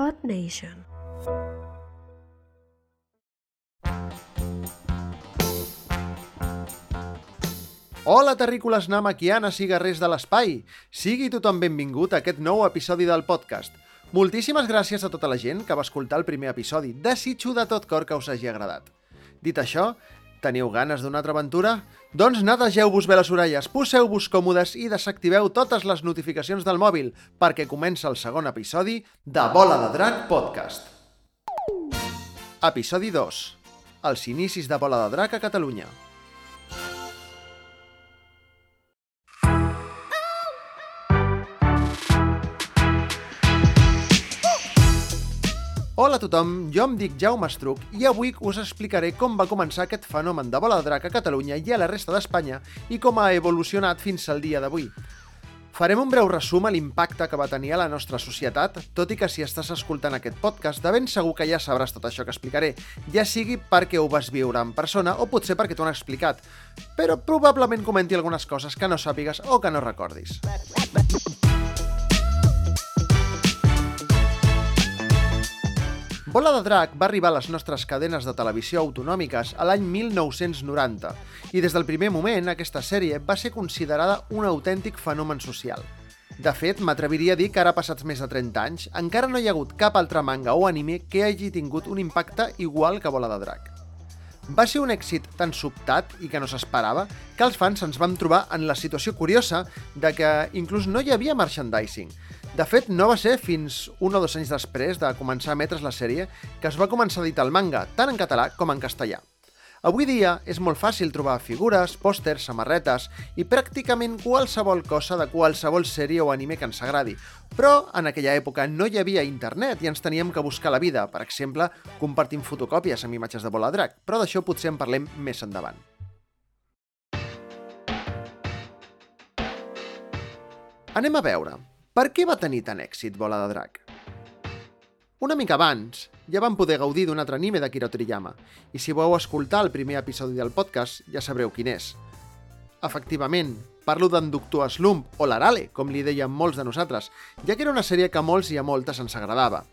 Earth Nation. Hola, terrícoles namaquianes i guerrers de l'espai! Sigui tothom benvingut a aquest nou episodi del podcast. Moltíssimes gràcies a tota la gent que va escoltar el primer episodi. Desitjo de tot cor que us hagi agradat. Dit això, teniu ganes d'una altra aventura? Doncs netegeu-vos bé les orelles, poseu-vos còmodes i desactiveu totes les notificacions del mòbil perquè comença el segon episodi de Bola de Drac Podcast. Episodi 2. Els inicis de Bola de Drac a Catalunya. Hola a tothom, jo em dic Jaume Estruc i avui us explicaré com va començar aquest fenomen de bola de drac a Catalunya i a la resta d'Espanya i com ha evolucionat fins al dia d'avui. Farem un breu resum a l'impacte que va tenir a la nostra societat, tot i que si estàs escoltant aquest podcast, de ben segur que ja sabràs tot això que explicaré, ja sigui perquè ho vas viure en persona o potser perquè t'ho han explicat, però probablement comenti algunes coses que no sàpigues o que no recordis. Bola de Drac va arribar a les nostres cadenes de televisió autonòmiques a l'any 1990 i des del primer moment aquesta sèrie va ser considerada un autèntic fenomen social. De fet, m'atreviria a dir que ara passats més de 30 anys encara no hi ha hagut cap altre manga o anime que hagi tingut un impacte igual que Bola de Drac. Va ser un èxit tan sobtat i que no s'esperava que els fans ens vam trobar en la situació curiosa de que inclús no hi havia merchandising, de fet, no va ser fins un o dos anys després de començar a emetre's la sèrie que es va començar a editar el manga, tant en català com en castellà. Avui dia és molt fàcil trobar figures, pòsters, samarretes i pràcticament qualsevol cosa de qualsevol sèrie o anime que ens agradi. Però en aquella època no hi havia internet i ens teníem que buscar la vida, per exemple, compartint fotocòpies amb imatges de bola drac, però d'això potser en parlem més endavant. Anem a veure. Per què va tenir tant èxit Bola de Drac? Una mica abans, ja vam poder gaudir d'un altre anime d'Akira Toriyama, i si vau escoltar el primer episodi del podcast, ja sabreu quin és. Efectivament, parlo d'en Doctor Slump, o l'Arale, com li deien molts de nosaltres, ja que era una sèrie que a molts i a moltes ens agradava.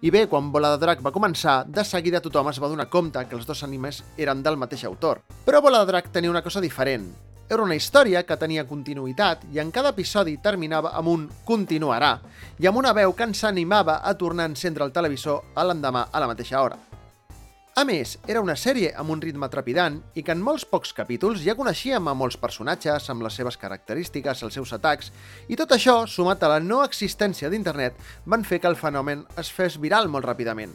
I bé, quan Bola de Drac va començar, de seguida tothom es va donar compte que els dos animes eren del mateix autor. Però Bola de Drac tenia una cosa diferent, era una història que tenia continuïtat i en cada episodi terminava amb un continuarà i amb una veu que ens animava a tornar a encendre el televisor a l'endemà a la mateixa hora. A més, era una sèrie amb un ritme trepidant i que en molts pocs capítols ja coneixíem a molts personatges, amb les seves característiques, els seus atacs, i tot això, sumat a la no existència d'internet, van fer que el fenomen es fes viral molt ràpidament.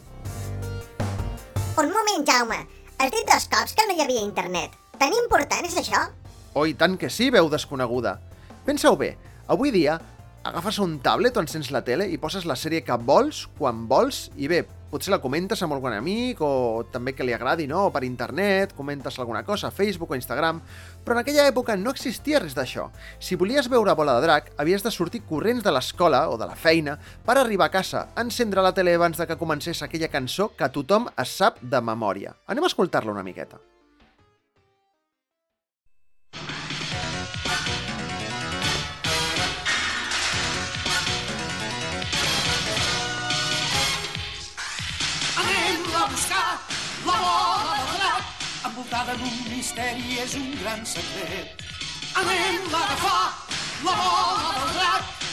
Un moment, Jaume. Has dit dos cops que no hi havia internet. Tan important és això? Oh, tant que sí, veu desconeguda. Pensa-ho bé, avui dia agafes un tablet o encens la tele i poses la sèrie que vols, quan vols, i bé, potser la comentes amb algun amic o també que li agradi, no? O per internet, comentes alguna cosa a Facebook o Instagram, però en aquella època no existia res d'això. Si volies veure Bola de Drac, havies de sortir corrents de l'escola o de la feina per arribar a casa, encendre la tele abans de que comencés aquella cançó que tothom es sap de memòria. Anem a escoltar-la una miqueta. Envoltada d'un misteri és un gran secret. Anem a agafar la bola del drac,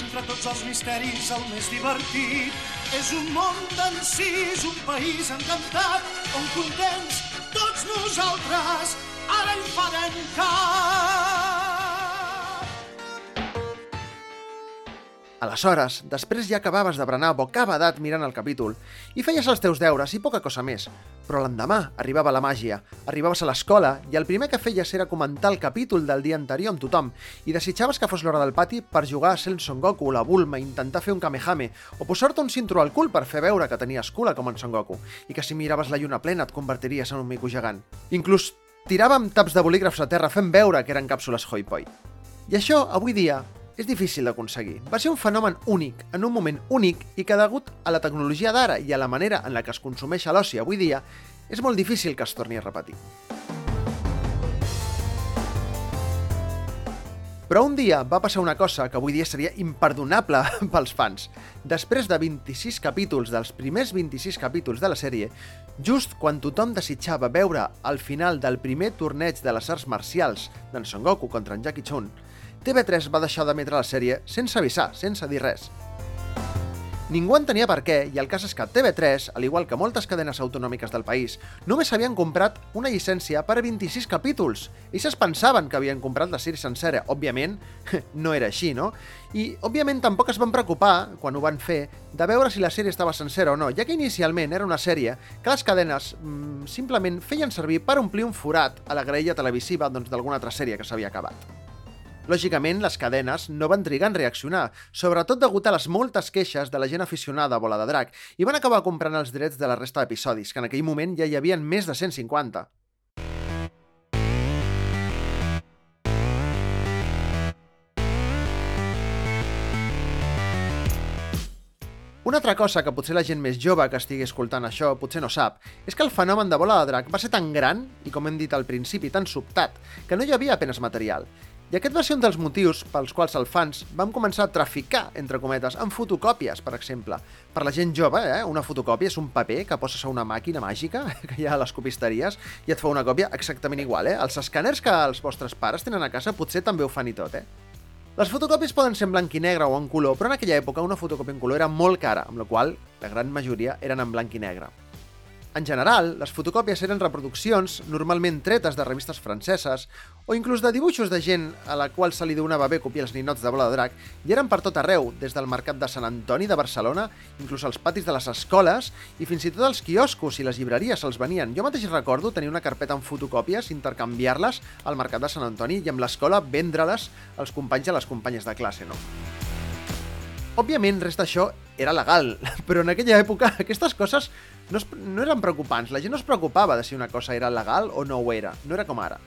entre tots els misteris el més divertit. És un món d'encís, un país encantat, on contents tots nosaltres ara hi farem cas. Aleshores, després ja acabaves de berenar bocabadat mirant el capítol i feies els teus deures i poca cosa més. Però l'endemà arribava la màgia, arribaves a l'escola i el primer que feies era comentar el capítol del dia anterior amb tothom i desitjaves que fos l'hora del pati per jugar a ser Son Goku, la Bulma, intentar fer un Kamehame o posar-te un cinturó al cul per fer veure que tenies cula com en Son Goku i que si miraves la lluna plena et convertiries en un mico gegant. Inclús tiràvem taps de bolígrafs a terra fent veure que eren càpsules Hoi-Poi. I això, avui dia, és difícil d'aconseguir. Va ser un fenomen únic, en un moment únic, i que degut a la tecnologia d'ara i a la manera en la que es consumeix l'oci avui dia, és molt difícil que es torni a repetir. Però un dia va passar una cosa que avui dia seria imperdonable pels fans. Després de 26 capítols, dels primers 26 capítols de la sèrie, just quan tothom desitjava veure el final del primer torneig de les arts marcials d'en Son Goku contra en Jackie Chun, TV3 va deixar d'emetre la sèrie sense avisar, sense dir res. Ningú entenia per què, i el cas és que TV3, al igual que moltes cadenes autonòmiques del país, només havien comprat una llicència per a 26 capítols. Ells es pensaven que havien comprat la sèrie sencera. Òbviament, no era així, no? I, òbviament, tampoc es van preocupar, quan ho van fer, de veure si la sèrie estava sencera o no, ja que inicialment era una sèrie que les cadenes mmm, simplement feien servir per omplir un forat a la graella televisiva doncs, d'alguna doncs, altra sèrie que s'havia acabat. Lògicament, les cadenes no van trigar en reaccionar, sobretot degut a les moltes queixes de la gent aficionada a Bola de Drac, i van acabar comprant els drets de la resta d'episodis, que en aquell moment ja hi havien més de 150. Una altra cosa que potser la gent més jove que estigui escoltant això potser no sap, és que el fenomen de bola de drac va ser tan gran, i com hem dit al principi, tan sobtat, que no hi havia apenes material. I aquest va ser un dels motius pels quals els fans vam començar a traficar, entre cometes, amb fotocòpies, per exemple. Per la gent jove, eh, una fotocòpia és un paper que poses a una màquina màgica que hi ha a les copisteries i et fa una còpia exactament igual. Eh? Els escàners que els vostres pares tenen a casa potser també ho fan i tot, eh? Les fotocòpies poden ser en blanc i negre o en color, però en aquella època una fotocòpia en color era molt cara, amb la qual la gran majoria eren en blanc i negre. En general, les fotocòpies eren reproduccions, normalment tretes de revistes franceses, o inclús de dibuixos de gent a la qual se li donava bé copiar els ninots de bola de drac, i eren per tot arreu, des del mercat de Sant Antoni de Barcelona, inclús als patis de les escoles, i fins i tot als quioscos i les llibreries se'ls venien. Jo mateix recordo tenir una carpeta amb fotocòpies, intercanviar-les al mercat de Sant Antoni i amb l'escola vendre-les als companys i a les companyes de classe, no? Òbviament, res d'això era legal, però en aquella època aquestes coses no, es, no eren preocupants. La gent no es preocupava de si una cosa era legal o no ho era. No era com ara.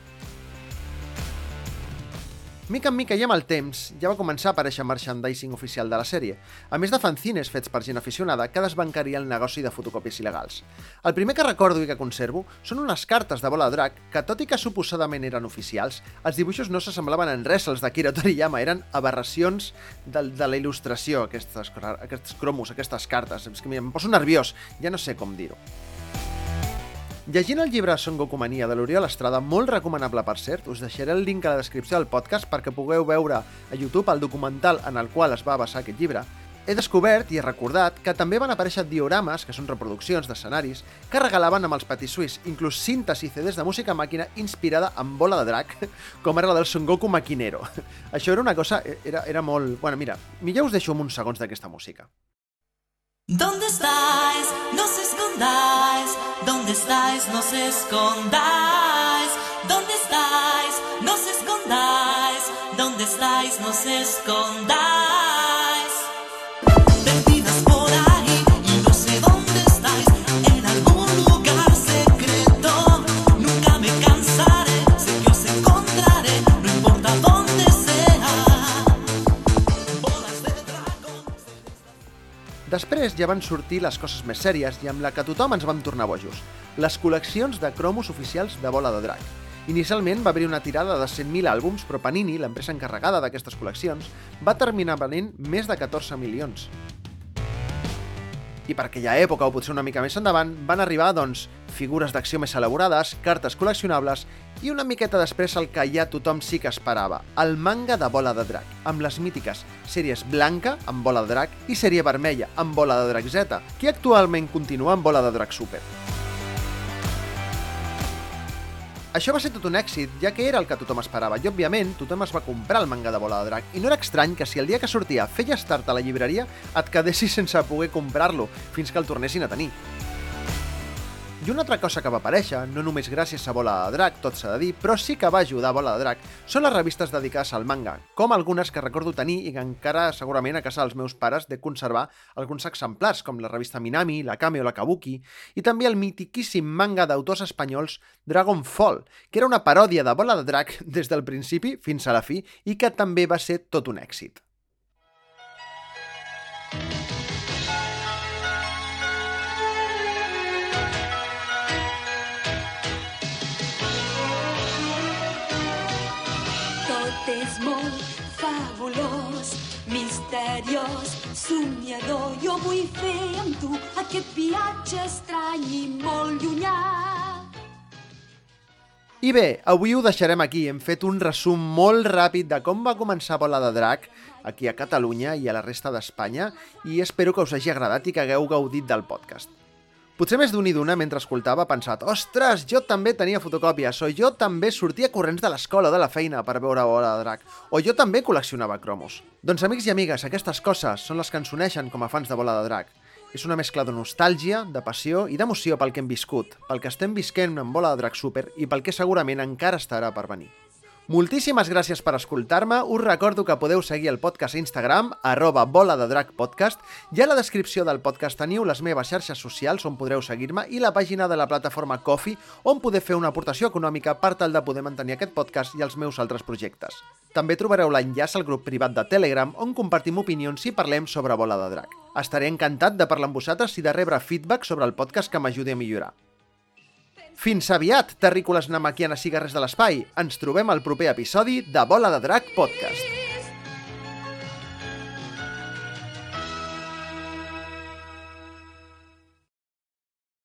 Mica en mica i amb el temps, ja va començar a aparèixer merchandising oficial de la sèrie, a més de fanzines fets per gent aficionada que desbancaria el negoci de fotocòpies il·legals. El primer que recordo i que conservo són unes cartes de bola de drac que, tot i que suposadament eren oficials, els dibuixos no s'assemblaven en res als d'Akira Toriyama, eren aberracions de, de la il·lustració, aquestes, aquests cromos, aquestes cartes. És que em poso nerviós, ja no sé com dir-ho. Llegint el llibre Son Goku Mania de l'Oriol Estrada, molt recomanable per cert, us deixaré el link a la descripció del podcast perquè pugueu veure a YouTube el documental en el qual es va basar aquest llibre, he descobert i he recordat que també van aparèixer diorames, que són reproduccions d'escenaris, que regalaven amb els Petit Suís, inclús cintes i CDs de música màquina inspirada en bola de drac, com era la del Son Goku Maquinero. Això era una cosa... era, era molt... Bueno, mira, millor us deixo uns segons d'aquesta música. ¿Dónde estáis? No escondáis. ¿Dónde estáis? No escondáis. ¿Dónde estáis? No escondáis. ¿Dónde estáis? No escondáis. Després ja van sortir les coses més sèries i amb la que tothom ens vam tornar bojos, les col·leccions de cromos oficials de bola de drac. Inicialment va haver una tirada de 100.000 àlbums, però Panini, l'empresa encarregada d'aquestes col·leccions, va terminar venent més de 14 milions i per aquella època, o potser una mica més endavant, van arribar, doncs, figures d'acció més elaborades, cartes col·leccionables i una miqueta després el que ja tothom sí que esperava, el manga de bola de drac, amb les mítiques sèries blanca, amb bola de drac, i sèrie vermella, amb bola de drac Z, que actualment continua amb bola de drac super. Això va ser tot un èxit, ja que era el que tothom esperava, i òbviament tothom es va comprar el manga de Bola de Drac, i no era estrany que si el dia que sortia feia start a la llibreria et quedessis sense poder comprar-lo fins que el tornessin a tenir. Una altra cosa que va aparèixer, no només gràcies a Bola de Drac, tot s'ha de dir, però sí que va ajudar a Bola de Drac, són les revistes dedicades al manga, com algunes que recordo tenir i que encara segurament a casa dels meus pares de conservar alguns exemplars, com la revista Minami, la Kame o la Kabuki, i també el mitiquíssim manga d'autors espanyols Dragon Fall, que era una paròdia de Bola de Drac des del principi fins a la fi i que també va ser tot un èxit. Tot és molt fabulós, misteriós, somiador. Jo vull fer amb tu aquest viatge estrany i molt llunyà. I bé, avui ho deixarem aquí. Hem fet un resum molt ràpid de com va començar Bola de Drac aquí a Catalunya i a la resta d'Espanya i espero que us hagi agradat i que hagueu gaudit del podcast. Potser més d'un i d'una mentre escoltava ha pensat «Ostres, jo també tenia fotocòpies» o «Jo també sortia corrents de l'escola o de la feina per veure Bola de Drac» o «Jo també col·leccionava cromos». Doncs amics i amigues, aquestes coses són les que ens uneixen com a fans de Bola de Drac. És una mescla de nostàlgia, de passió i d'emoció pel que hem viscut, pel que estem visquent amb Bola de Drac Super i pel que segurament encara estarà per venir. Moltíssimes gràcies per escoltar-me. Us recordo que podeu seguir el podcast a Instagram, arroba bola de drac podcast, i a la descripció del podcast teniu les meves xarxes socials on podreu seguir-me i la pàgina de la plataforma Coffee on poder fer una aportació econòmica per tal de poder mantenir aquest podcast i els meus altres projectes. També trobareu l'enllaç al grup privat de Telegram on compartim opinions i parlem sobre bola de drac. Estaré encantat de parlar amb vosaltres i de rebre feedback sobre el podcast que m'ajudi a millorar. Fins aviat, terrícoles namaquianes i guerrers de l'espai. Ens trobem al proper episodi de Bola de Drac Podcast.